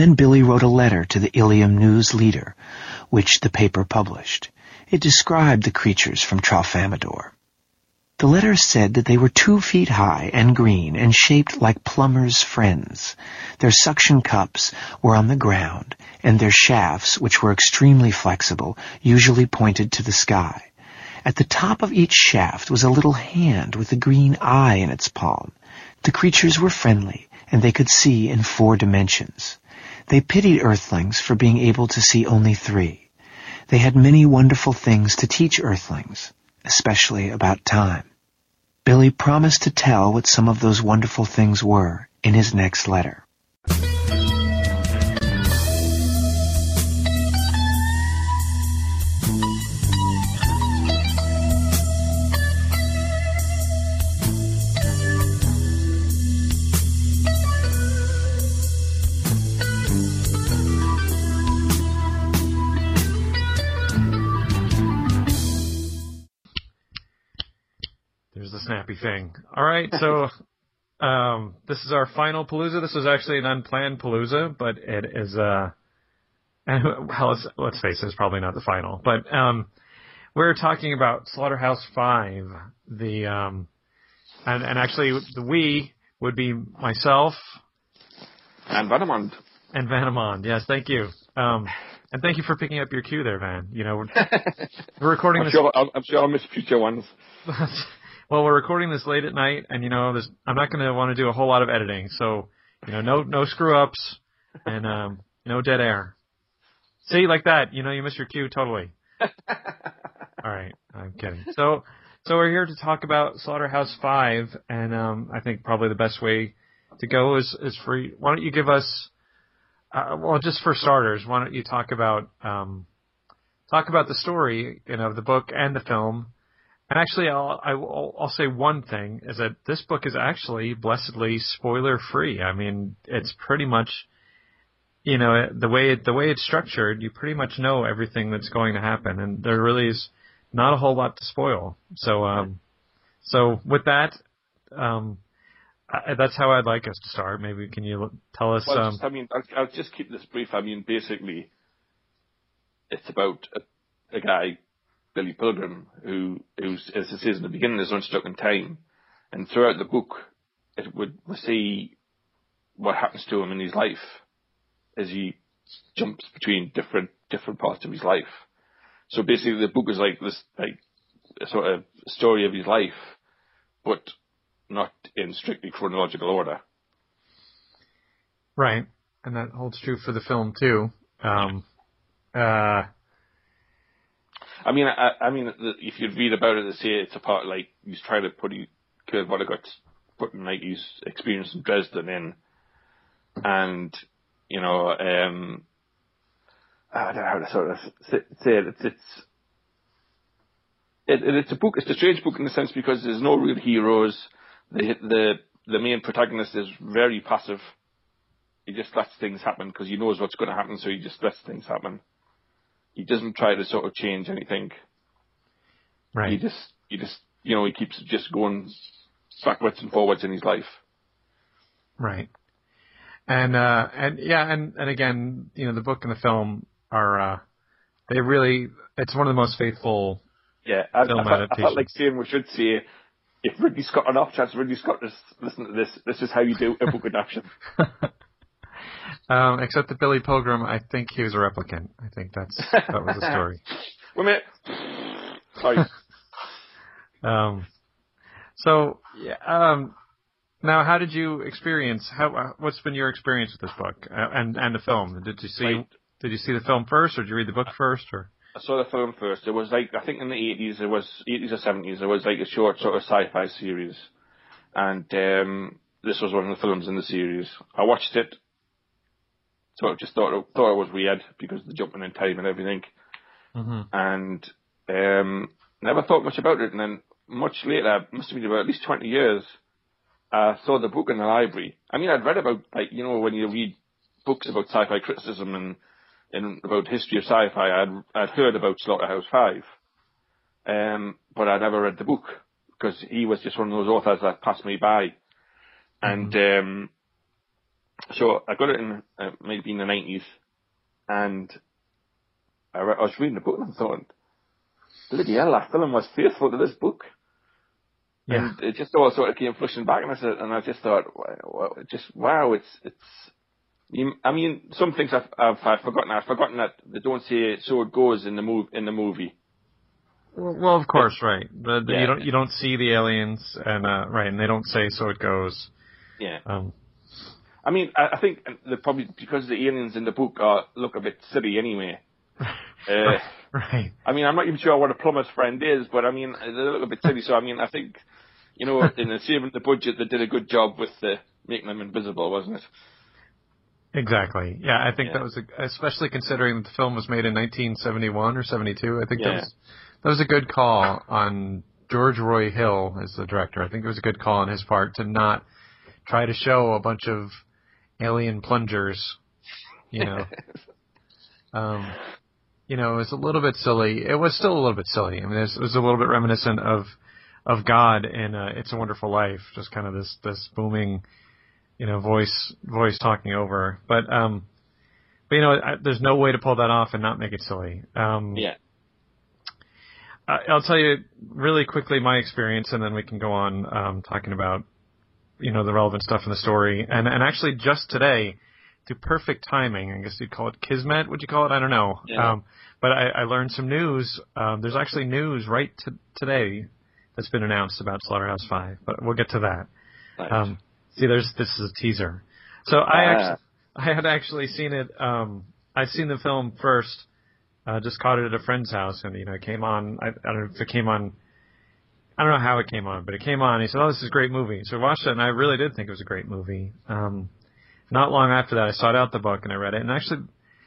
then Billy wrote a letter to the Ilium News Leader, which the paper published. It described the creatures from Tralfamadore. The letter said that they were two feet high and green and shaped like plumbers' friends. Their suction cups were on the ground, and their shafts, which were extremely flexible, usually pointed to the sky. At the top of each shaft was a little hand with a green eye in its palm. The creatures were friendly, and they could see in four dimensions. They pitied Earthlings for being able to see only three. They had many wonderful things to teach Earthlings, especially about time. Billy promised to tell what some of those wonderful things were in his next letter. Snappy thing. All right, so um, this is our final palooza. This was actually an unplanned palooza, but it is uh, well, let's, let's face it, it's probably not the final. But um, we're talking about Slaughterhouse Five, the um, and and actually the we would be myself and Vanamond. And Vanamond, yes, thank you. Um, and thank you for picking up your cue there, Van. You know, we're, we're recording I'm this. Sure, I'm sure I'll miss future ones. well, we're recording this late at night, and you know, this, I'm not going to want to do a whole lot of editing, so you know, no no screw ups and um, no dead air. See, like that, you know, you miss your cue totally. All right, I'm kidding. So, so we're here to talk about Slaughterhouse Five, and um, I think probably the best way to go is is for why don't you give us, uh, well, just for starters, why don't you talk about um, talk about the story, you know, of the book and the film and actually, I'll, I will, I'll say one thing is that this book is actually blessedly spoiler free. I mean, it's pretty much, you know, the way it, the way it's structured, you pretty much know everything that's going to happen, and there really is not a whole lot to spoil. So, um, so with that, um, I, that's how I'd like us to start. Maybe can you tell us? Well, um, just, I mean, I'll, I'll, just keep this brief. I mean, basically, it's about a, a guy Billy Pilgrim, who, as it says in the beginning, is unstuck in time. And throughout the book, it would we see what happens to him in his life as he jumps between different different parts of his life. So basically, the book is like this, like a sort of story of his life, but not in strictly chronological order. Right, and that holds true for the film too. Um, uh, I mean, I, I mean, if you read about it, they say it's a part like he's trying to put Kurt Vonnegut's putting like his experience in Dresden in, and you know, um, I don't know how to sort of say it. It's it's it, it's a book. It's a strange book in the sense because there's no real heroes. The the the main protagonist is very passive. He just lets things happen because he knows what's going to happen, so he just lets things happen he doesn't try to sort of change anything. Right. He just he just you know he keeps just going backwards and forwards in his life. Right. And uh and yeah and and again you know the book and the film are uh they really it's one of the most faithful yeah I, film I, adaptations. I felt like saying we should say if Ridley Scott an off chance Ridley Scott is listen to this this is how you do a book adaptation. Um, except that Billy Pilgrim, I think he was a replicant. I think that's that was the story. Wait a minute. Sorry. um, so yeah. Um, now, how did you experience? How what's been your experience with this book uh, and and the film? Did you see right. Did you see the film first, or did you read the book first, or? I saw the film first. It was like I think in the eighties, it was eighties or seventies. It was like a short sort of sci-fi series, and um, this was one of the films in the series. I watched it sort of just thought it, thought it was weird because the jumping in time and everything, mm-hmm. and um, never thought much about it. And then much later, must have been about at least twenty years, I saw the book in the library. I mean, I'd read about like you know when you read books about sci-fi criticism and and about history of sci-fi, I'd I'd heard about Slaughterhouse Five, um, but I'd never read the book because he was just one of those authors that passed me by, and. Mm-hmm. Um, so I got it in uh, maybe in the nineties, and I, re- I was reading the book and I thought, bloody hell, that film was faithful to this book. Yeah. And it just all sort of came flushing back, and I said, and I just thought, wow, just wow, it's it's. You, I mean, some things I've, I've, I've forgotten. I've forgotten that they don't say so it goes in the move in the movie. Well, well, of course, right. The, the, Yeah. You don't you don't see the aliens, and uh, right, and they don't say so it goes. Yeah. Um, I mean, I, I think the probably because the aliens in the book are look a bit silly anyway. Uh, right. I mean, I'm not even sure what a plumber's friend is, but I mean, they're a little bit silly. So I mean, I think, you know, in the saving the budget, they did a good job with uh, making them invisible, wasn't it? Exactly. Yeah, I think Yeah. that was a, especially considering that the film was made in 1971 or 72. I think that was that was a good call on George Roy Hill as the director. I think it was a good call on his part to not try to show a bunch of alien plungers. You know, um, you know, it was a little bit silly. It was still a little bit silly. I mean, it was, it was a little bit reminiscent of of God in uh, It's a Wonderful Life, just kind of this this booming, you know, voice voice talking over. But um, but you know, I, there's no way to pull that off and not make it silly. Um, Yeah. I, I'll tell you really quickly my experience, and then we can go on um, talking about you know the relevant stuff in the story. And and actually, just today, through perfect timing, I guess you'd call it kismet. Would you call it? I don't know. Yeah. Um, but I, I learned some news. Um, there's actually news right to, today that's been announced about Slaughterhouse Five, but we'll get to that. Right. Um, see, there's this is a teaser. So I Ah. actually I had actually seen it. Um, I'd seen the film first. Uh, just caught it at a friend's house, and you know, it came on. I, I don't know if it came on. I don't know how it came on, but it came on. He said, "Oh, this is a great movie." So I watched it, and I really did think it was a great movie. Um, not long after that, I sought out the book and I read it. And actually,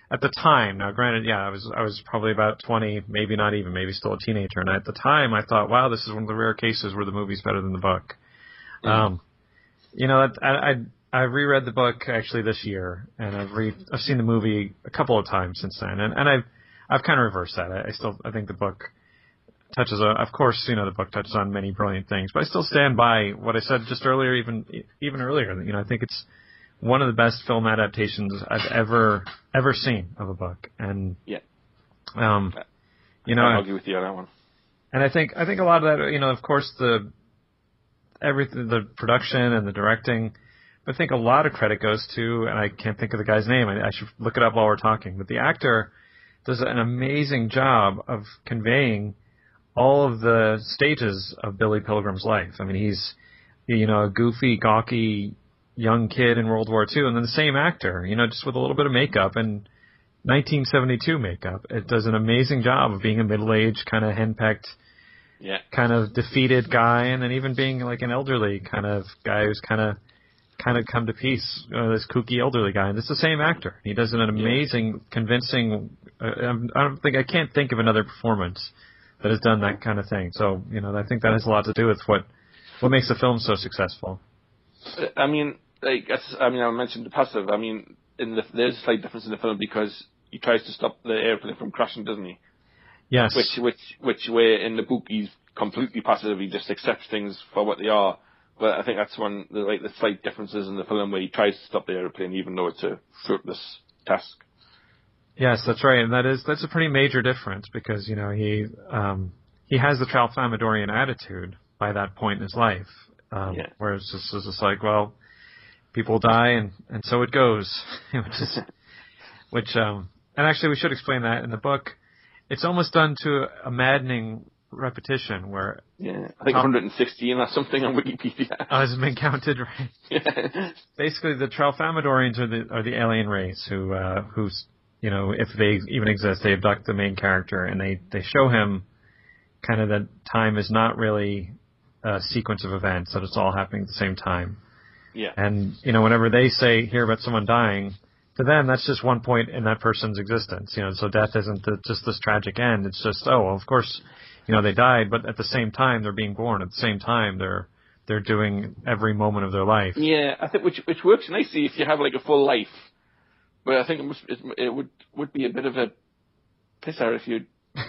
at the time, now granted, yeah, I was I was probably about 20, maybe not even, maybe still a teenager. And at the time, I thought, wow, this is one of the rare cases where the movie's better than the book. Um, you know, I, I I reread the book actually this year, and I've read I've seen the movie a couple of times since then, and and I've I've kind of reversed that. I, I still I think the book touches on, of course, you know, the book touches on many brilliant things, but I still stand by what I said just earlier, even even earlier. You know, I think it's one of the best film adaptations I've ever ever seen of a book, and Yeah. um, you know, I'll argue with you on that one. and I think I think a lot of that, you know, of course the everything, the production and the directing. But I think a lot of credit goes to, and I can't think of the guy's name. I, I should look it up while we're talking. But the actor does an amazing job of conveying all of the stages of Billy Pilgrim's life. I mean, he's you know a goofy, gawky young kid in World War II, and then the same actor, you know, just with a little bit of makeup and 1972 makeup. It does an amazing job of being a middle-aged, kind of henpecked, Yeah. kind of defeated guy, and then even being like an elderly kind of guy who's kind of kind of come to peace. Uh, this kooky elderly guy, and it's the same actor. He does an amazing, convincing. Uh, um, I don't think I can't think of another performance that has done that kind of thing. So you know, I think that has a lot to do with what what makes the film so successful. I mean, like, I mean, I mentioned the passive. I mean, in the, there's a slight difference in the film because he tries to stop the airplane from crashing, doesn't he? Yes. Which, which, which way in the book he's completely passive. He just accepts things for what they are. But I think that's one, the, like, the slight differences in the film where he tries to stop the airplane even though it's a fruitless task. Yes, that's right, and that is that's a pretty major difference because you know he um, he has the Tralfamadorian attitude by that point in his life, um, Yeah. whereas this is just like, well, people die and and so it goes, which is which um, and actually we should explain that in the book. It's almost done to a maddening repetition where Yeah. I think Tom- 116 or something on Wikipedia. has been counted right. yeah. basically the Tralfamadorians are the are the alien race who uh, who's you know if they even exist they abduct the main character and they they show him kind of that time is not really a sequence of events that it's all happening at the same time Yeah. and you know whenever they say hear about someone dying to them that's just one point in that person's existence you know so death isn't the, just this tragic end it's just oh well, of course you know they died but at the same time they're being born at the same time they're they're doing every moment of their life Yeah, I think which which works nicely if you have like a full life. But I think it, must, it, it would would be a bit of a pisser if you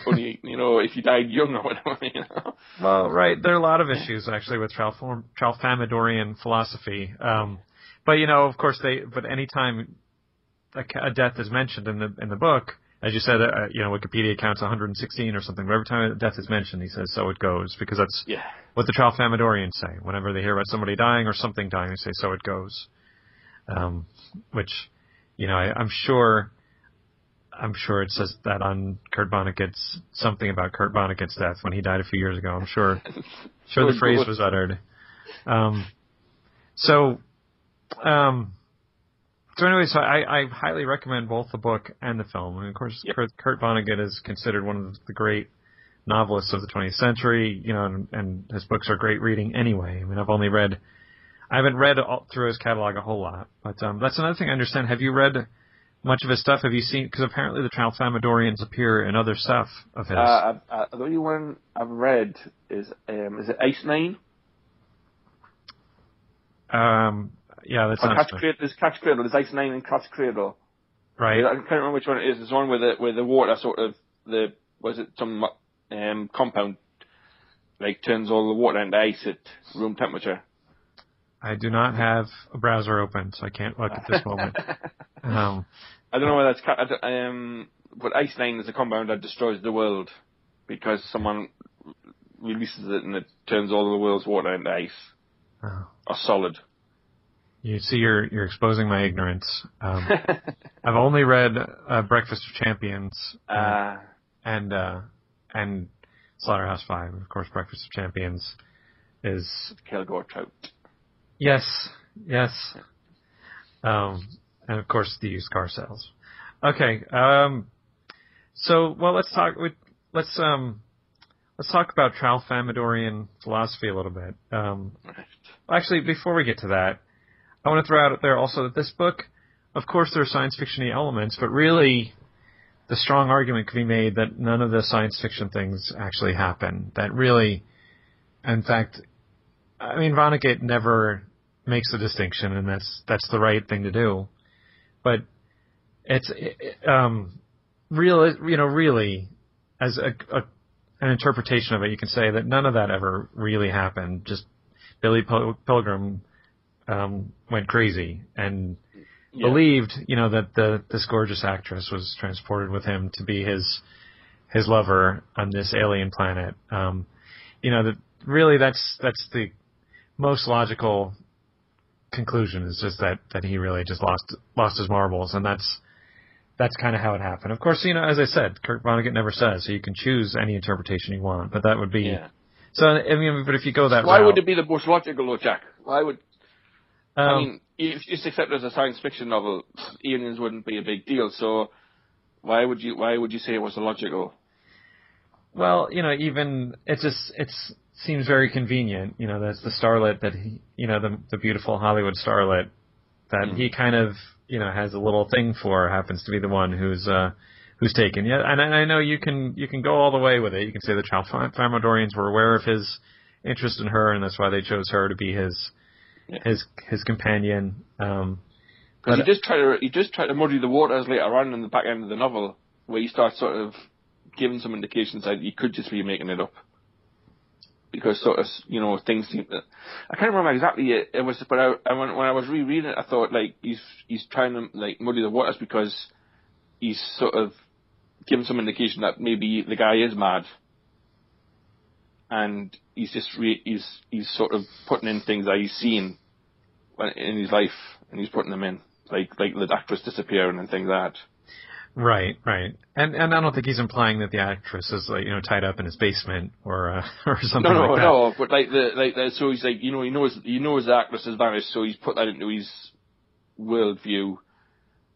only you know if you died young or whatever. You know. Well, right. There are a lot of issues actually with Tralform, Tralfamadorian philosophy. Um, but you know, of course, they. But anytime a, a death is mentioned in the in the book, as you said, uh, you know, Wikipedia counts 116 or something. But every time a death is mentioned, he says, "So it goes," because that's Yeah. what the Tralfamadorians say. Whenever they hear about somebody dying or something dying, they say, "So it goes," um, which, you know, I, I'm sure. I'm sure it says that on Kurt Vonnegut's something about Kurt Vonnegut's death when he died a few years ago. I'm sure, sure the phrase was uttered. Um, so, um, so anyway, so I, I highly recommend both the book and the film. And of course, Yep. Kurt, Kurt Vonnegut is considered one of the great novelists of the 20th century. You know, and, and his books are great reading anyway. I mean, I've only read, I haven't read all through his catalog a whole lot, but um, that's another thing I understand. Have you read much of his stuff? Have you seen? Because apparently the Tralfamadorians appear in other stuff of his. Uh, I've, uh, the only one I've read is um, is it Ice Nine? um, yeah, that's not Cat's Cradle. There's Cat's Cradle. There's Ice Nine and Cat's Cradle. right. I can't remember which one it is. There's one with the with the water sort of the was it some um, compound like turns all the water into ice at room temperature. I do not have a browser open, so I can't look at this moment. Um, I don't know whether that's ca- I um, but Ice Nine is a compound that destroys the world because someone releases it and it turns all of the world's water into ice oh. or solid. You see, you're you're exposing my ignorance. Um, I've only read uh, Breakfast of Champions uh, uh, and uh, and Slaughterhouse Five. Of course, Breakfast of Champions is Kilgore Trout. Yes, yes, um, and of course the used car sales. Okay, um, so well, let's talk. with- Let's um, let's talk about Tralfamadorian philosophy a little bit. Um. Actually, before we get to that, I want to throw out there also that this book, of course, there are science fiction elements, but really, the strong argument could be made that none of the science fiction things actually happen. That really, in fact, I mean, Vonnegut never makes a distinction, and that's that's the right thing to do. But it's it, it, um, real, you know, really, as a, a an interpretation of it, you can say that none of that ever really happened. Just Billy Pil- Pilgrim um, went crazy and Yeah. believed, you know, that the this gorgeous actress was transported with him to be his his lover on this alien planet. Um, you know, that really that's that's the most logical conclusion is just that that he really just lost lost his marbles, and that's that's kind of how it happened. Of course, you know, as I said, Kurt Vonnegut never says, so you can choose any interpretation you want, but that would be Yeah. so. I mean, but if you go that Why route, would it be the most logical, though, Jack? Why would I um, mean, if you just accept it as a science fiction novel, aliens wouldn't be a big deal. So why would you why would you say it was illogical? Well, you know, even it just it's seems very convenient. You know, that's the starlet that he, you know, the the beautiful Hollywood starlet that Mhm. he kind of you know has a little thing for happens to be the one who's uh who's taken. Yeah, and I I know you can you can go all the way with it. You can say the Tralfamadorians were aware of his interest in her, and that's why they chose her to be his Yeah. his his companion. Um, Because you just try to you just try to muddy the waters later on in the back end of the novel, where you start sort of giving some indications that you could just be making it up. Because sort of you know things seem. To, I can't remember exactly it, it was, but I, I when, when I was rereading it, I thought like he's he's trying to like muddy the waters because he's sort of giving some indication that maybe the guy is mad, and he's just re- he's he's sort of putting in things that he's seen in his life, and he's putting them in, like like the actress disappearing and things like that. Right, right, and and I don't think he's implying that the actress is like you know tied up in his basement or uh, or something No, no, like that. no. But like the like the, so he's like you know he knows he knows the actress has vanished, so he's put that into his worldview,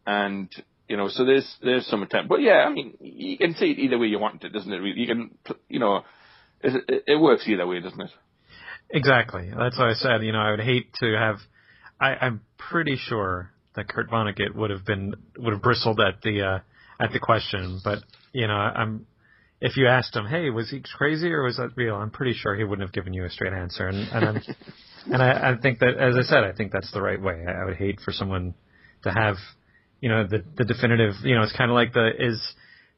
and you know so there's there's some attempt. But yeah, I mean you can see it either way you want it, doesn't it? Really, you can you know it, it, works either way, doesn't it? Exactly. That's why I said, you know, I would hate to have. I, I'm pretty sure that Kurt Vonnegut would have been would have bristled at the uh, at the question, but you know, I'm. If you asked him, hey, was he crazy or was that real? I'm pretty sure he wouldn't have given you a straight answer, and and I'm, and I, I think that, as I said, I think that's the right way. I, I would hate for someone to have, you know, the the definitive. You know, it's kind of like the is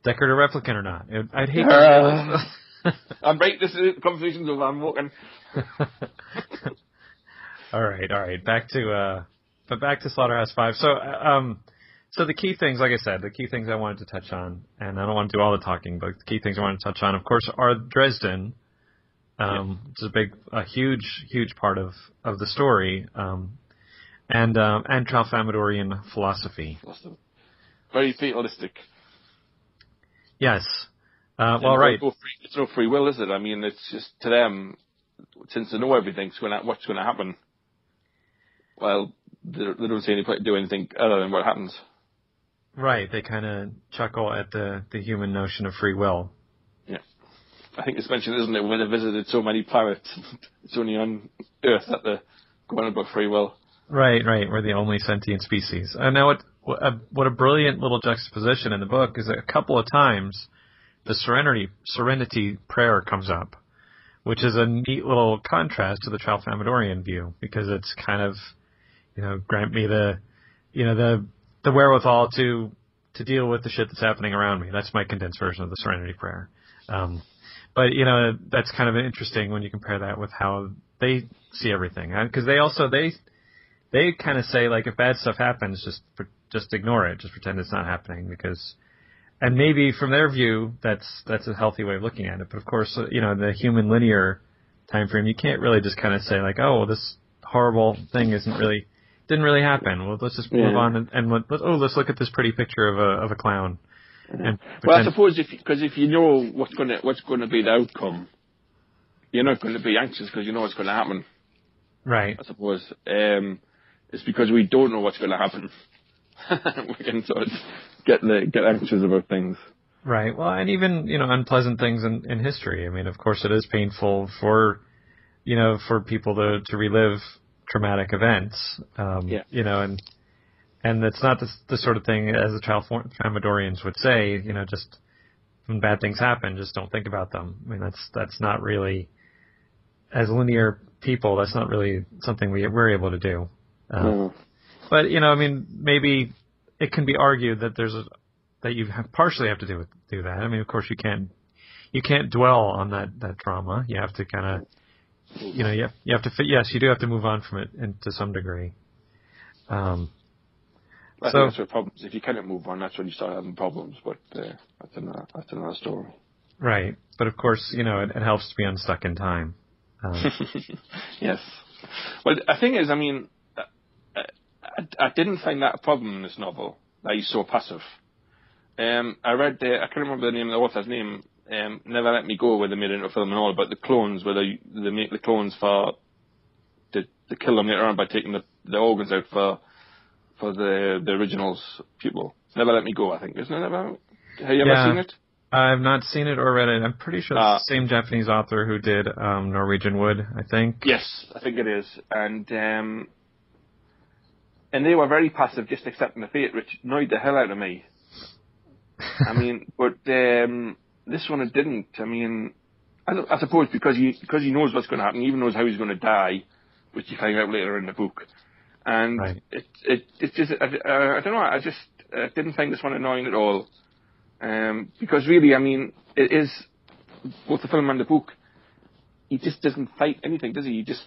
Deckard a replicant or not? It, I'd hate. Uh. to, I'm right. This is the conversation's. I'm walking. all right, all right. Back to uh, but back to Slaughterhouse Five. So, um, so the key things, like I said, the key things I wanted to touch on, and I don't want to do all the talking, but the key things I wanted to touch on, of course, are Dresden. Um, yeah. It's a big, a huge, huge part of of the story, um, and um, and Tralfamadorian philosophy. Very fatalistic. Yes. Uh, well, right. Free, it's no free will, is it? I mean, it's just to them, since they know everything's going what's going to happen. Well, they, they don't see any point to do anything other than what happens. Right. They kind of chuckle at the the human notion of free will. Yeah. I think it's mentioned, isn't it, when they visited so many planets, it's only on Earth that they're going about free will. Right, right. We're the only sentient species. And now what, what a, what a brilliant little juxtaposition in the book is that a couple of times the serenity, serenity prayer comes up, which is a neat little contrast to the Tralfamadorian view because it's kind of, you know, grant me the, you know, the, the wherewithal to, to deal with the shit that's happening around me. That's my condensed version of the serenity prayer. Um, but you know, that's kind of interesting when you compare that with how they see everything. Because they also, they, they kind of say like if bad stuff happens, just just ignore it, just pretend it's not happening because, and maybe from their view that's that's a healthy way of looking at it. But of course, uh, you know the human linear time frame, you can't really just kind of say like, oh, well, this horrible thing isn't really didn't really happen. Well, let's just move yeah. on and, and let, oh, let's look at this pretty picture of a of a clown. And well, I suppose if because if you know what's going to what's going to be the outcome, you're not going to be anxious because you know what's going to happen. Right. I suppose. Um, it's because we don't know what's going to happen. we can sort of get the, get anxious about things. Right. Well, and even you know unpleasant things in, in history. I mean, of course, it is painful for you know for people to to relive traumatic events. Um, yeah. You know, and and it's not the, the sort of thing as the Tralfamadorians would say. You know, just when bad things happen, just don't think about them. I mean, that's that's not really as linear people. That's not really something we we're able to do. Uh, mm. But you know, I mean, maybe it can be argued that there's a that you have partially have to do do that. I mean, of course, you can't you can't dwell on that that trauma. You have to kind of you know you have, you have to fit. Yes, you do have to move on from it in, to some degree. Um, I so, that's where problems. If you cannot move on, that's when you start having problems. But uh, that's another that's another story. Right, but of course, you know, it, it helps to be unstuck in time. Um, yes. Well, the thing is, I mean, I, I didn't find that a problem in this novel that he's so passive. Um, I read the, I can't remember the name of the author's name. Um, Never Let Me Go, where they made it into a film and all, but the clones, where they they make the clones for to, to kill them later on by taking the, the organs out for for the the originals people. Never Let Me Go, I think, isn't it? About have you yeah. ever seen it? I've not seen it or read it. I'm pretty sure it's uh, the same Japanese author who did um, Norwegian Wood, I think. Yes, I think it is. And um, and they were very passive, just accepting the fate, which annoyed the hell out of me. I mean, but um, this one it didn't. I mean, I, I suppose because he because he knows what's going to happen, he even knows how he's going to die, which you find out later in the book. And right. it it it's just I, uh, I don't know. I just uh, didn't find this one annoying at all. Um, because really, I mean, it is both the film and the book. He just doesn't fight anything, does he? He just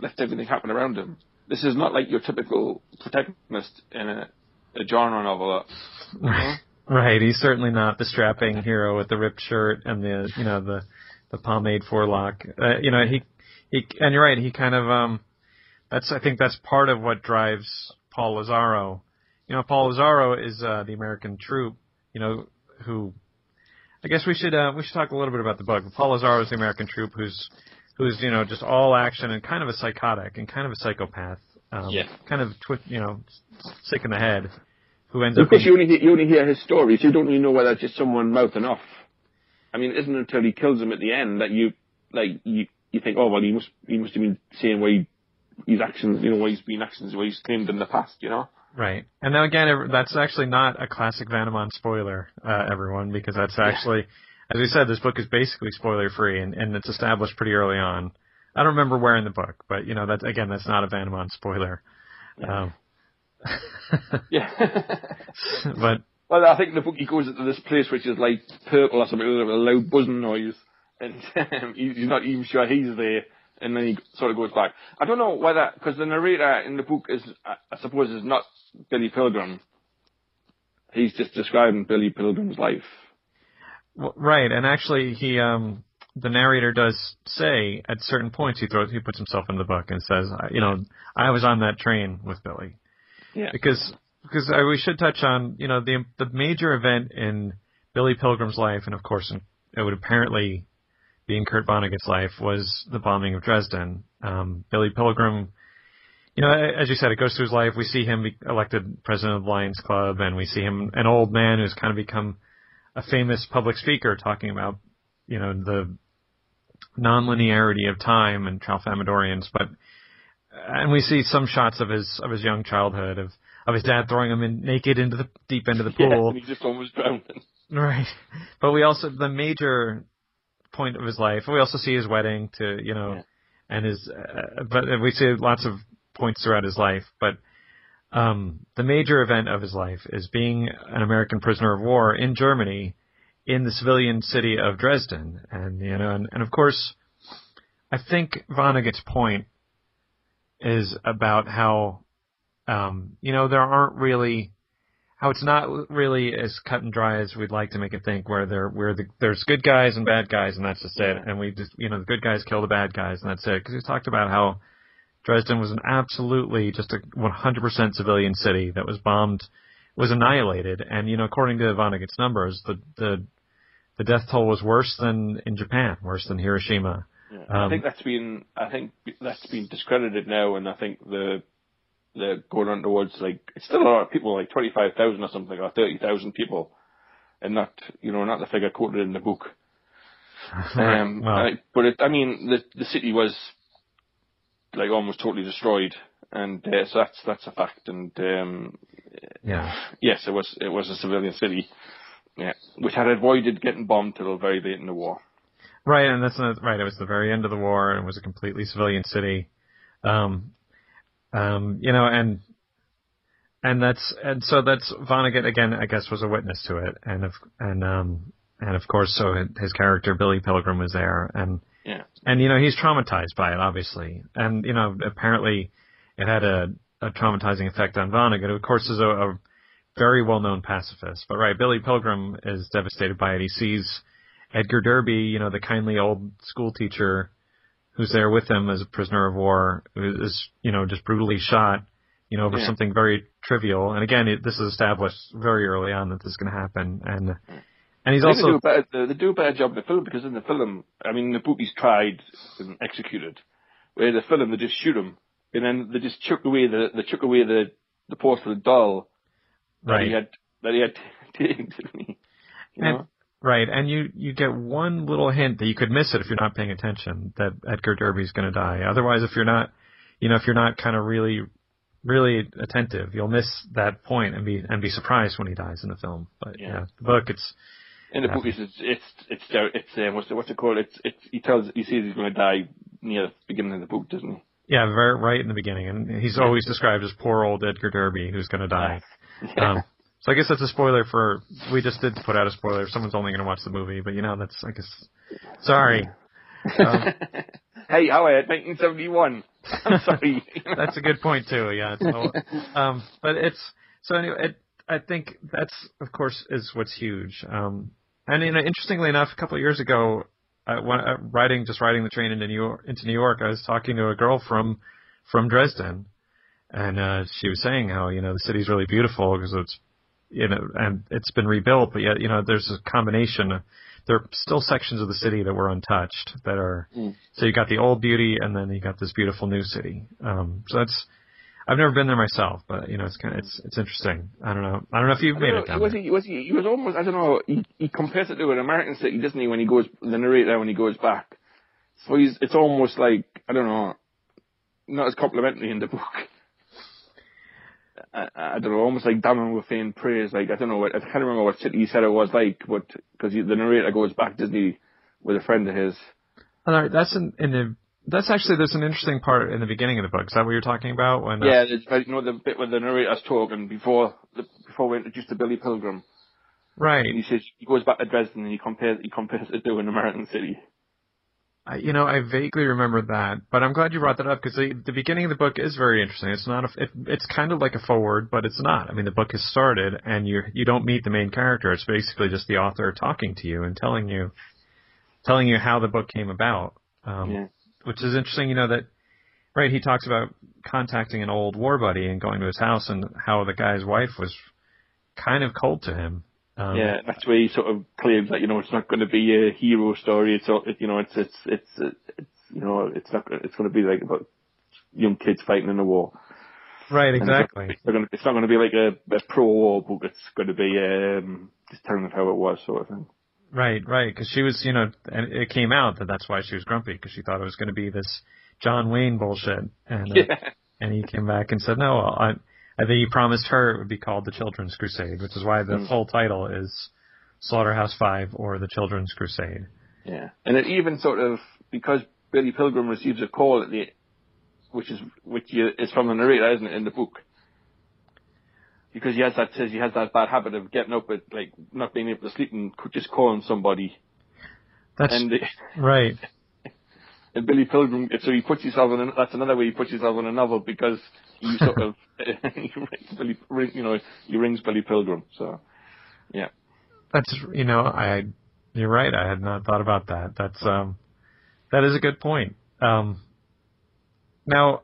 lets everything happen around him. This is not like your typical protagonist in a, a genre novel. Right. Right. He's certainly not the strapping hero with the ripped shirt and the you know the the pomade forelock. Uh, you know he he and you're right. He kind of um that's I think that's part of what drives Paul Lazzaro. You know, Paul Lazzaro is uh, the American troop. You know who. I guess we should uh, we should talk a little bit about the book. Paul Lazzaro is the American troop who's who's you know just all action and kind of a psychotic and kind of a psychopath. Um, yeah. Kind of twi- you know sick in the head. Who ends of up? Because you only hear, you only hear his stories. You don't really know whether it's just someone mouthing off. I mean, it isn't until he kills him at the end that you like you you think, oh well, he must he must have been saying why he, his actions, you know, why he's been actions, why he's claimed in the past, you know. Right. And now again, that's actually not a classic Vannemon spoiler, uh, everyone, because that's actually as we said, this book is basically spoiler free, and, and it's established pretty early on. I don't remember where in the book, but you know that's again that's not a Vannemon spoiler. Yeah. Um, yeah. but well, I think the book he goes into this place which is like purple or something with a loud buzzing noise, and um, he's not even sure he's there. and then he sort of goes back. I don't know whether because the narrator in the book is, I suppose, is not Billy Pilgrim. He's just describing Billy Pilgrim's life. Well, right, and actually, he um the narrator does say at certain points he throws he puts himself in the book and says, you know, I was on that train with Billy. Yeah. Because because uh, we should touch on you know the the major event in Billy Pilgrim's life, and of course it would apparently be in Kurt Vonnegut's life was the bombing of Dresden. Um, Billy Pilgrim, you know, as you said, it goes through his life. We see him be elected president of the Lions Club, and we see him an old man who's kind of become a famous public speaker talking about you know the nonlinearity of time and Tralfamadorians, but and we see some shots of his of his young childhood of of his dad throwing him in naked into the deep end of the pool. Yeah, he just almost drowned. Right, but we also the major point of his life. We also see his wedding to you know, Yeah. and his uh, but we see lots of points throughout his life. But um, the major event of his life is being an American prisoner of war in Germany, in the civilian city of Dresden, and you know, and, and of course, I think Vonnegut's point is about how um, you know there aren't really how it's not really as cut and dry as we'd like to make it think, where there where the, there's good guys and bad guys, and that's just it. And we just you know the good guys kill the bad guys, and that's it. Because we talked about how Dresden was an absolutely just a 100% civilian city that was bombed, was annihilated, and you know according to Vonnegut's numbers, the the the death toll was worse than in Japan, worse than Hiroshima. Yeah. I Um, think that's been I think that's been discredited now, and I think the the going on towards like it's still a lot of people, like twenty five thousand or something, or thirty thousand people, and not you know not the figure quoted in the book. Um, well, I, but it, I mean the the city was like almost totally destroyed, and uh, so that's that's a fact. And um, yeah. yes, it was it was a civilian city, yeah, which had avoided getting bombed till very late in the war. Right, and that's not, right. It was the very end of the war, and it was a completely civilian city. Um, um, you know, and and that's and so that's Vonnegut again. I guess was a witness to it, and of and um and of course, so his character Billy Pilgrim was there, and Yeah. and you know he's traumatized by it, obviously, and you know apparently it had a, a traumatizing effect on Vonnegut. Of course, is a, a very well-known pacifist, but right, Billy Pilgrim is devastated by it. He sees Edgar Derby, you know, the kindly old school teacher who's there with him as a prisoner of war, is, you know, just brutally shot, you know, over Yeah. something very trivial. And again, it, this is established very early on that this is going to happen. And, and he's they do, also, they- they do a better job in the film because in the film, I mean, the book tried and executed. Where in the film they just shoot him, and then they just chuck away the they chuck away the the porcelain doll that right. he had that he had taken to me. You know? Right, and you you get one little hint that you could miss it if you're not paying attention that Edgar Derby's going to die. Otherwise, if you're not, you know, if you're not kind of really, really attentive, you'll miss that point and be and be surprised when he dies in the film. But yeah, Yeah. the book it's In the book, it's it's it's it's, it's um, what's it, what's it called? It's it's he tells he says he's going to die near the beginning of the book, doesn't he? yeah, very right in the beginning, and he's always described as poor old Edgar Derby who's going to die. Um, so I guess that's a spoiler for. We just did put out a spoiler. Someone's only going to watch the movie, but you know that's I guess. Sorry. Um, hey, Howard, 1971. I'm sorry. that's a good point too. Yeah. Um, but it's so anyway. It, I think that's of course is what's huge. Um, and you know, interestingly enough, a couple of years ago, uh, when, uh, riding just riding the train into New York, into New York, I was talking to a girl from from Dresden, and uh, she was saying how you know the city's really beautiful because it's you know and it's been rebuilt, but yet you know there's a combination. There are still sections of the city that were untouched that are Mm. so you got the old beauty and then you got this beautiful new city. Um, so that's I've never been there myself, but you know it's kind of it's it's interesting. I don't know. I don't know if you've made don't it down was there. he was he he was almost I don't know he he compares it to an American city doesn't he when he goes the narrator when he goes back so he's it's almost like I don't know not as complimentary in the book I, I don't know almost like damning with faint praise like I don't know what I can't remember what city he said it was like but because the narrator goes back he with a friend of his All right, that's in, in the that's actually there's an interesting part in the beginning of the book. Is that what you're talking about? When uh, yeah it's, you know the bit where the narrator's talking before the, before we introduced to Billy Pilgrim right. and he says he goes back to Dresden and he compares he compares it to an American city I, you know, I vaguely remember that, but I'm glad you brought that up because the, the beginning of the book is very interesting. It's not a, it, it's kind of like a forward, but it's not. I mean, the book has started, and you you don't meet the main character. It's basically just the author talking to you and telling you, telling you how the book came about. Um, Yeah. Which is interesting, you know that. Right, he talks about contacting an old war buddy and going to his house, and how the guy's wife was kind of cold to him. Um, yeah, that's where he sort of claims that you know it's not going to be a hero story. It's all- you know it's it's it's it's you know it's not it's going to be like about young kids fighting in a war. Right, And it's not- exactly. It's not, it's not going to be like a, a pro-war book. It's going to be um, just telling of how it was, sort of thing. Right, right. Because she was, you know, and it came out that that's why she was grumpy because she thought it was going to be this John Wayne bullshit, and uh, Yeah. and he came back and said, no, I, I think he promised her it would be called the Children's Crusade, which is why the Mm. full title is Slaughterhouse Five or the Children's Crusade. Yeah, and it even sort of because Billy Pilgrim receives a call at the, which is which is from the narrator, isn't it, in the book? Because he has that says he has that bad habit of getting up at like not being able to sleep and just calling somebody. That's And right. And Billy Pilgrim, so he puts himself in. A, that's another way he puts himself in a novel because he sort of he rings Billy, you know, he rings Billy Pilgrim. So yeah, That's you know, I you're right. I had not thought about that. That's um, that is a good point. Um, now,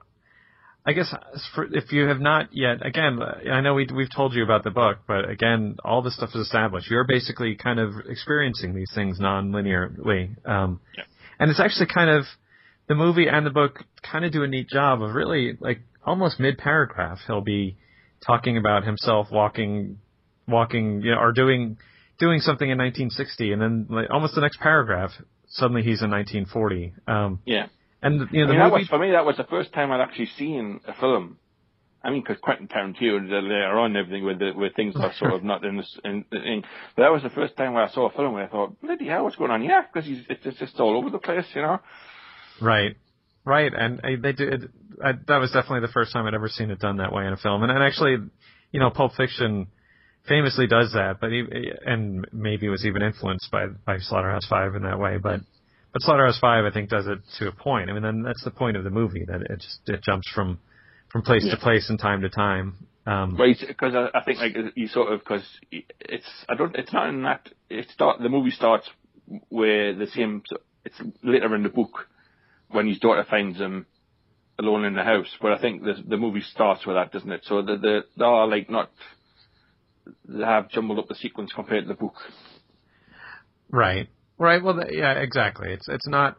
I guess for, if you have not yet, again, I know we we've told you about the book, but again, all this stuff is established. You're basically kind of experiencing these things non-linearly, um, Yeah. And it's actually kind of the movie and the book kind of do a neat job of really like almost mid-paragraph. He'll be talking about himself walking, walking, you know, or doing doing something in 1960, and then like almost the next paragraph, suddenly he's in 1940. Um, yeah. and you know I the mean, that movie. was, for me, that was the first time I'd actually seen a film. I mean, because Quentin Tarantino later on everything where, the, where things are sort of not in, this, in, in. But that was the first time where I saw a film where I thought, bloody hell, what's going on? Yeah, because it's, it's just all over the place, you know. Right, right, and uh, they did. I, that was definitely the first time I'd ever seen it done that way in a film, and, and actually, you know, Pulp Fiction famously does that, but he, and maybe was even influenced by by Slaughterhouse Five in that way, but but Slaughterhouse Five I think does it to a point. I mean, then that's the point of the movie that it just it jumps from from place Yeah. to place and time to time. Um, Right, because I, I think like you sort of because it's I don't it's not in that it start the movie starts where the same it's later in the book when his daughter finds him alone in the house, but I think the the movie starts with that, doesn't it? So the the they are like not they have jumbled up the sequence compared to the book. Right. Right. Well, th- yeah, exactly. It's it's not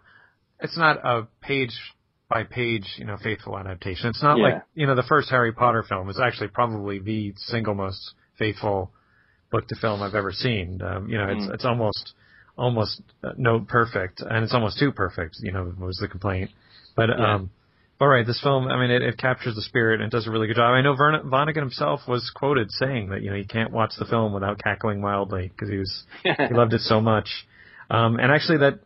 it's not a page by page, you know, faithful adaptation. It's not Yeah. like you know the first Harry Potter film is actually probably the single most faithful book to film I've ever seen. Um, you know, it's Mm. it's almost almost uh, no perfect, and it's almost too perfect. You know, was the complaint. But Yeah. um, but right, this film, I mean, it, it captures the spirit and does a really good job. I know Vern, Vonnegut himself was quoted saying that you know he can't watch the film without cackling wildly because he was he loved it so much. Um, and actually, that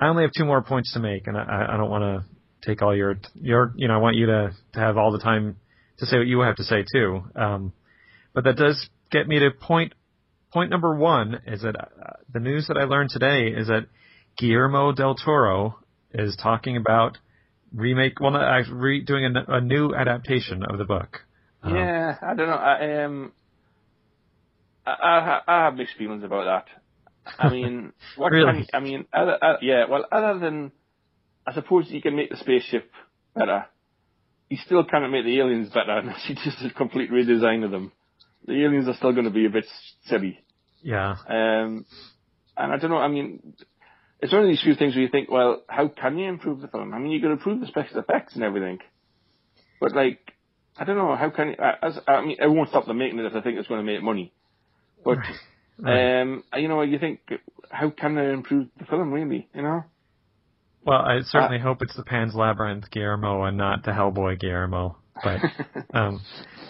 I only have two more points to make, and I, I don't want to take all your your you know I want you to to have all the time to say what you have to say too. Um, but that does get me to point point number one is that uh, the news that I learned today is that Guillermo del Toro is talking about remake well not re, doing a, a new adaptation of the book. Um, yeah, I don't know. I um, I, I, I have mixed feelings about that. I mean, what Really? can I mean, other, uh, yeah. Well, other than, I suppose you can make the spaceship better. You still cannot make the aliens better unless you just a complete redesign of them. The aliens are still going to be a bit silly. yeah. Um, and I don't know. I mean, it's one of these few things where you think, well, how can you improve the film? I mean, you can improve the special effects and everything, but like, I don't know. How can you? I- As, I mean, it won't stop them making it if they think it's going to make money. But Right. um, you know, you think, how can they improve the film? Really, you know? Well, I certainly hope it's the Pan's Labyrinth Guillermo and not the Hellboy Guillermo. But um,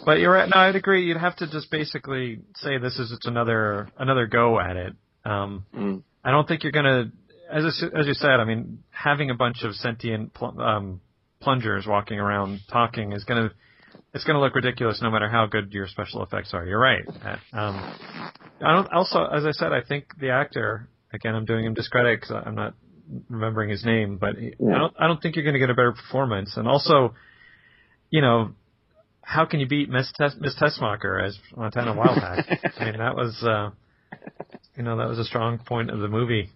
but you're right. No, I'd agree. You'd have to just basically say this is just another another go at it. Um, Mm. I don't think you're gonna, as as you said. I mean, having a bunch of sentient pl- um, plungers walking around talking is gonna it's gonna look ridiculous no matter how good your special effects are. You're right. Uh, Um, I don't. Also, as I said, I think the actor. Again, I'm doing him discredit because I'm not remembering his name, but yeah. I don't I don't think you're going to get a better performance. And also, you know, how can you beat Miss Tes- Miss Teschmacher as Montana Wildhack? I mean, that was uh, you know that was a strong point of the movie.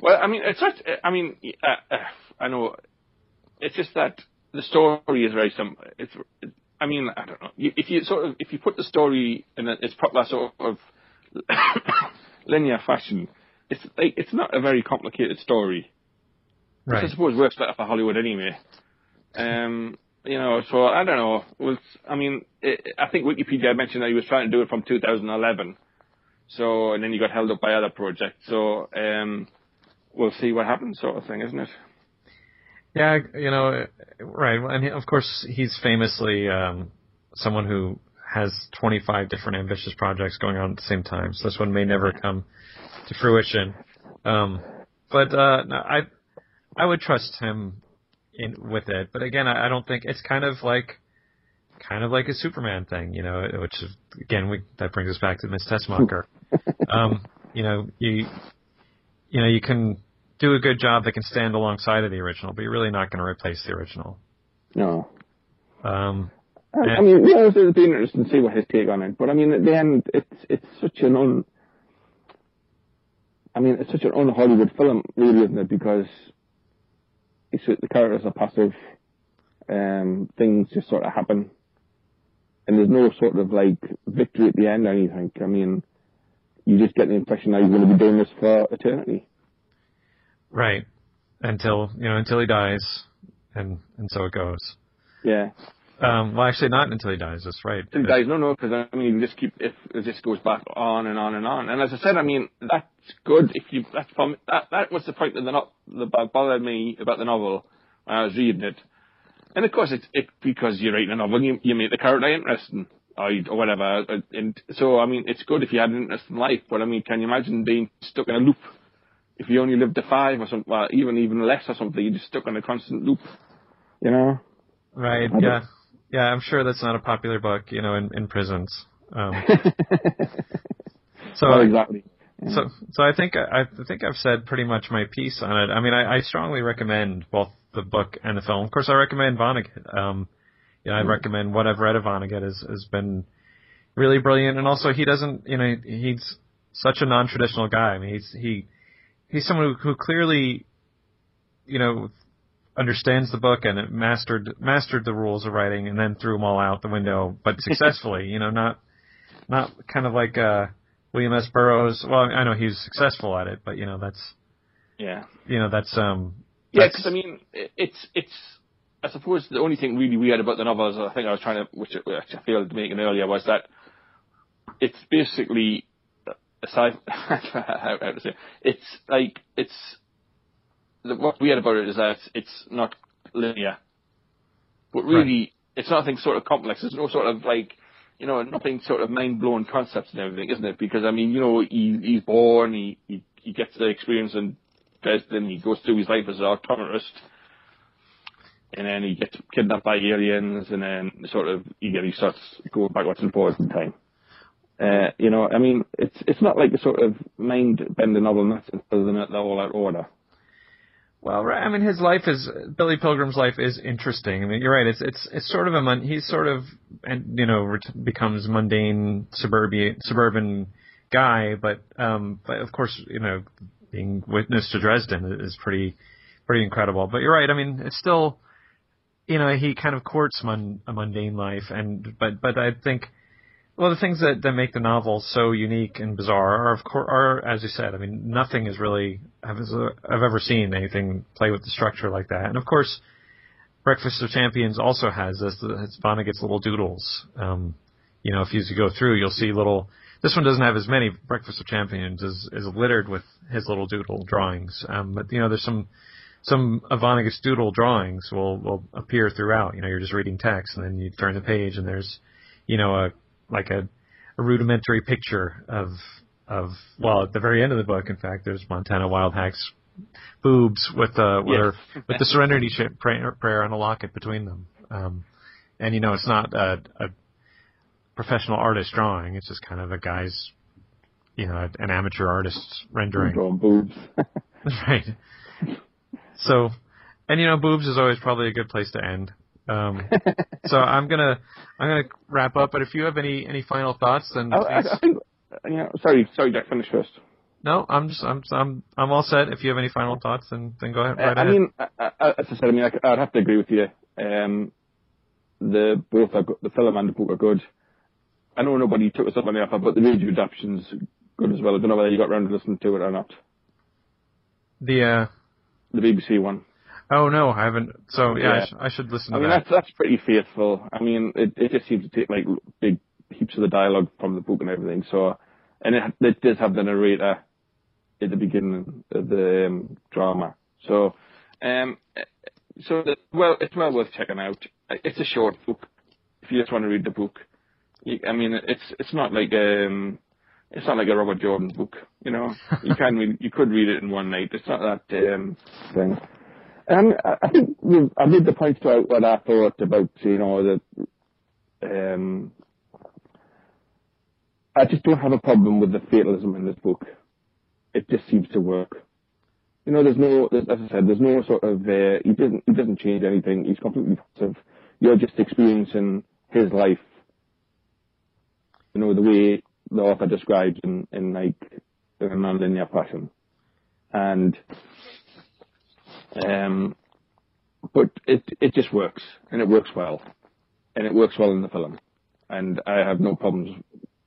Well, I mean, it's such. I mean, uh, uh, I know. It's just that the story is very simple. It's. I mean, I don't know. If you sort of if you put the story in its proper sort of linear fashion, it's like it's not a very complicated story. Right. I suppose works better for Hollywood anyway. Um, you know, so I don't know. Was I mean, it, I think Wikipedia mentioned that he was trying to do it from 2011. So, and then he got held up by other projects. So, um, we'll see what happens, sort of thing, isn't it? Yeah, you know, right. And of course, he's famously um, someone who has 25 different ambitious projects going on at the same time. So this one may never come to fruition. Um, but uh, no, I I would trust him in with it. But again, I, I don't think it's kind of like kind of like a Superman thing, you know, which is, again we that brings us back to Miss Teschmacher. um, you know, you you know, you can do a good job that can stand alongside of the original, but you're really not going to replace the original. No. Um, I, I mean, yeah, it'd be interesting to see what his take on it. But I mean, at the end, it's it's such an un. I mean, it's such an un-Hollywood film, really, isn't it? Because it's, the characters are passive. Um, things just sort of happen, and there's no sort of like victory at the end or anything. I mean, you just get the impression that he's going to be doing this for eternity. Right. Until you know, until he dies, and and so it goes. Yeah. Um, well, actually, not until he dies. That's right. Until he dies, no, no, because I mean, you just keep if it just goes back on and on and on. And as I said, I mean, that's good if you. That's from that. That was the point that the not that bothered me about the novel when I was reading it. And of course, it's it because you're writing a novel, you you make the character interesting or, or whatever. And so, I mean, it's good if you had an interesting life. But I mean, can you imagine being stuck in a loop? if you only lived to five or something, well, even even less or something, you're just stuck in a constant loop. You know. Right. Yeah. Yeah. I'm sure that's not a popular book. You know, in in prisons. Um, so exactly. Yeah. So, so I think I, I think I've said pretty much my piece on it. I mean, I, I strongly recommend both the book and the film. Of course, I recommend Vonnegut. Um, you know, I mm. recommend what I've read of Vonnegut has has been really brilliant, and also he doesn't, you know, he's such a non-traditional guy. I mean, he's he he's someone who, who clearly, you know, understands the book and it mastered mastered the rules of writing and then threw them all out the window, but successfully. you know, not not kind of like uh, William S. Burroughs. Well, I know he's successful at it, but you know that's yeah, you know that's um yeah. Because I mean, it's it's. I suppose the only thing really weird about the novel is I think I was trying to, which, which I failed to make earlier, was that it's basically aside, how, to say, it's like it's what's weird about it is that it's not linear, but really right. it's nothing sort of complex. There's no sort of like you know nothing sort of mind blowing concepts and everything, isn't it? Because I mean, you know, he he's born, he he, he gets the experience in Dresden, he goes through his life as an optometrist. And then he gets kidnapped by aliens, and then sort of he, he starts going backwards and forwards in time. Uh, you know, I mean, it's it's not like a sort of mind-bending novel, not other than they're all out order. Well, I mean, his life is Billy Pilgrim's life is interesting. I mean, you're right. It's it's it's sort of a mon- he's sort of and you know becomes mundane suburban suburban guy, but um, but of course, you know, being witness to Dresden is pretty pretty incredible. But you're right. I mean, it's still, you know, he kind of courts mon- a mundane life, and but but I think well, the things that, that make the novel so unique and bizarre are, of course, are as you said. I mean, nothing is really I've, I've ever seen anything play with the structure like that. And of course, Breakfast of Champions also has this. It's Vonnegut's little doodles. Um, you know, if you go through, you'll see little. This one doesn't have as many. Breakfast of Champions is, is littered with his little doodle drawings. Um, but you know, there's some some of Vonnegut's doodle drawings will will appear throughout. You know, you're just reading text, and then you turn the page, and there's you know a like a, a rudimentary picture of of well at the very end of the book in fact there's Montana Wildhack's boobs with uh with, yes. her, with the serenity prayer, prayer and a locket between them um and you know it's not a, a professional artist drawing it's just kind of a guy's you know an amateur artist's rendering drawing boobs right. So, and you know, boobs is always probably a good place to end. Um, so I'm gonna I'm gonna wrap up. But if you have any any final thoughts, then I, I, I think, you know, sorry, sorry, Jack, finish first. no, I'm just I'm I'm I'm all set. If you have any final thoughts, then then go ahead. Uh, I ahead. mean, I, I, as I said, I mean, I, would have to agree with you. Um, the both are, go- the film and the book are good. I know nobody took us up on the offer, but the radio adaptation's good as well. I don't know whether you got around to listening to it or not. the uh, The BBC one. Oh no, I haven't. So yeah, I, sh- I should listen I to mean, that. that's that's pretty faithful. I mean, it it just seems to take like big heaps of the dialogue from the book and everything. So, and it it does have the narrator at the beginning of the um, drama. So, um, so the, well, it's well worth checking out. It's a short book. If you just want to read the book, you, I mean, it's it's not like um, it's not like a Robert Jordan book. You know, you can read, you could read it in one night. It's not that um, thing. Um, I think I made the point about what I thought about, you know, that um, I just don't have a problem with the fatalism in this book. It just seems to work. You know, there's no, as I said, there's no sort of, uh, he doesn't, he doesn't change anything. He's completely passive. You're just experiencing his life. You know, the way the author describes in, in like, in a non-linear fashion. And, um, but it it just works, and it works well, and it works well in the film, and I have no problems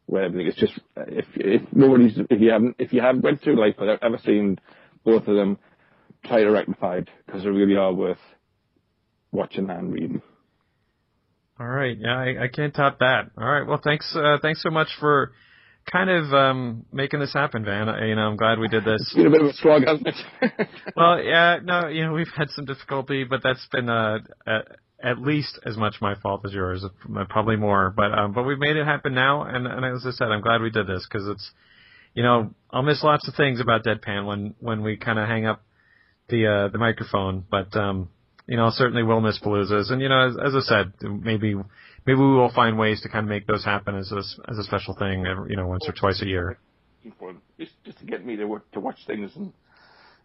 with everything. It's just if if nobody's if you haven't if you haven't went through life without ever seen both of them, try to rectify it because they really are worth watching and reading. All right, yeah, I, I can't top that. All right, well, thanks uh, thanks so much for kind of um, making this happen, Van. I, you know, I'm glad we did this. It's been a bit of a slog, hasn't it? Well, yeah, no, you know, we've had some difficulty, but that's been uh, at, at least as much my fault as yours, probably more. But um, but we've made it happen now, and, and as I said, I'm glad we did this because it's, you know, I'll miss lots of things about Deadpan when when we kind of hang up the uh, the microphone, but um, you know, I certainly will miss Paloozas, and you know, as, as I said, maybe maybe we will find ways to kind of make those happen as a as a special thing, every- you know, once or twice a year. just just to get me to to watch things and.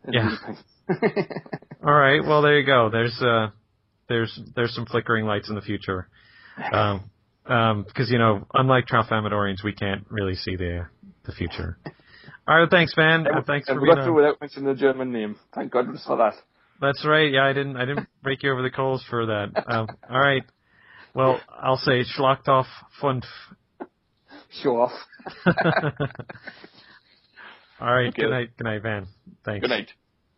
and Yeah. things. All right. Well, there you go. There's uh, there's there's some flickering lights in the future. Um, um, because you know, unlike Tralfamadorians, we can't really see the the future. All right. Thanks, Van. Uh, thanks and for we being got through on. without mentioning the German name. Thank goodness for that. That's right. Yeah, I didn't I didn't break you over the coals for that. Um, all right. Well, I'll say Schlachthof Fünf. Show off. all right. Okay. Good night. Good night, Van. Thanks. Good night.